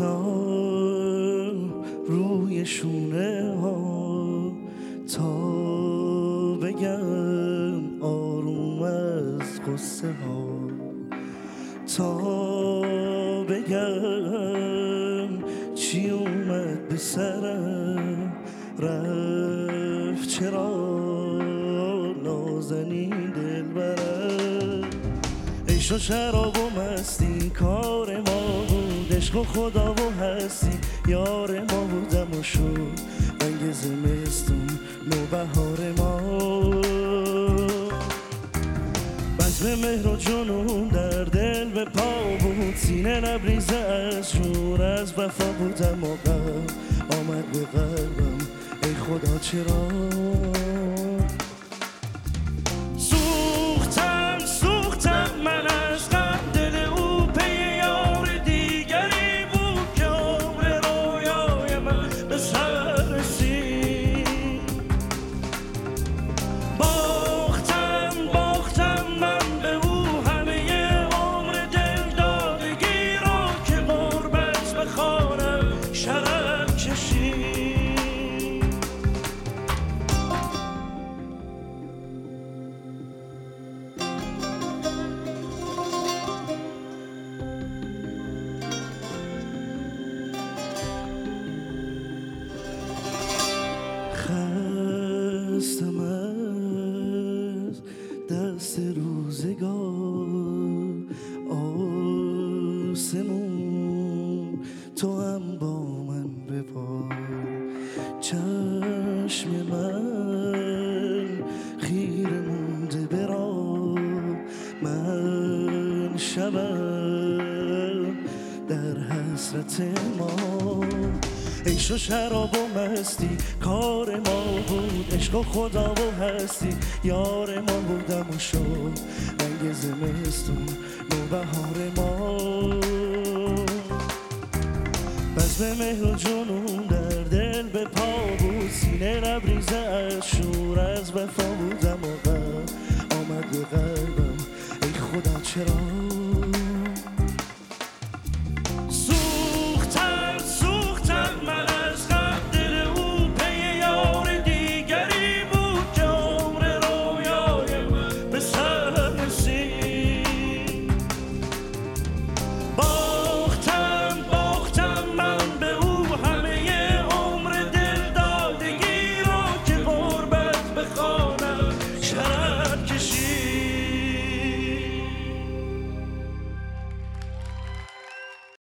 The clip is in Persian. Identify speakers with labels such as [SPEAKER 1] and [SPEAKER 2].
[SPEAKER 1] بذار روی شونه ها تا بگم آروم از قصه ها. تا بگم چی اومد به سرم رفت چرا نازنین دل برم عشق و شراب و مستی کار عشق و خدا و هستی. یار ما بودم و شد. رنگ زمستون نو بهار ما. بزم مهر و جنون در دل به پا بود. سینه لبریز از شور از وفا بودم و آمد به قلبم ای خدا چرا؟ چشم من خیره مونده برا من شبم در حسرت ما. عشق و شراب و مستی کار ما بود عشق و خدا و هستی. یار ما بودم و شد رنگ زمستون نو بهار ما بزم مهر و جنون سینه لبریزه از شور از وفا بودم آمد به قلبم. ای خدا چرا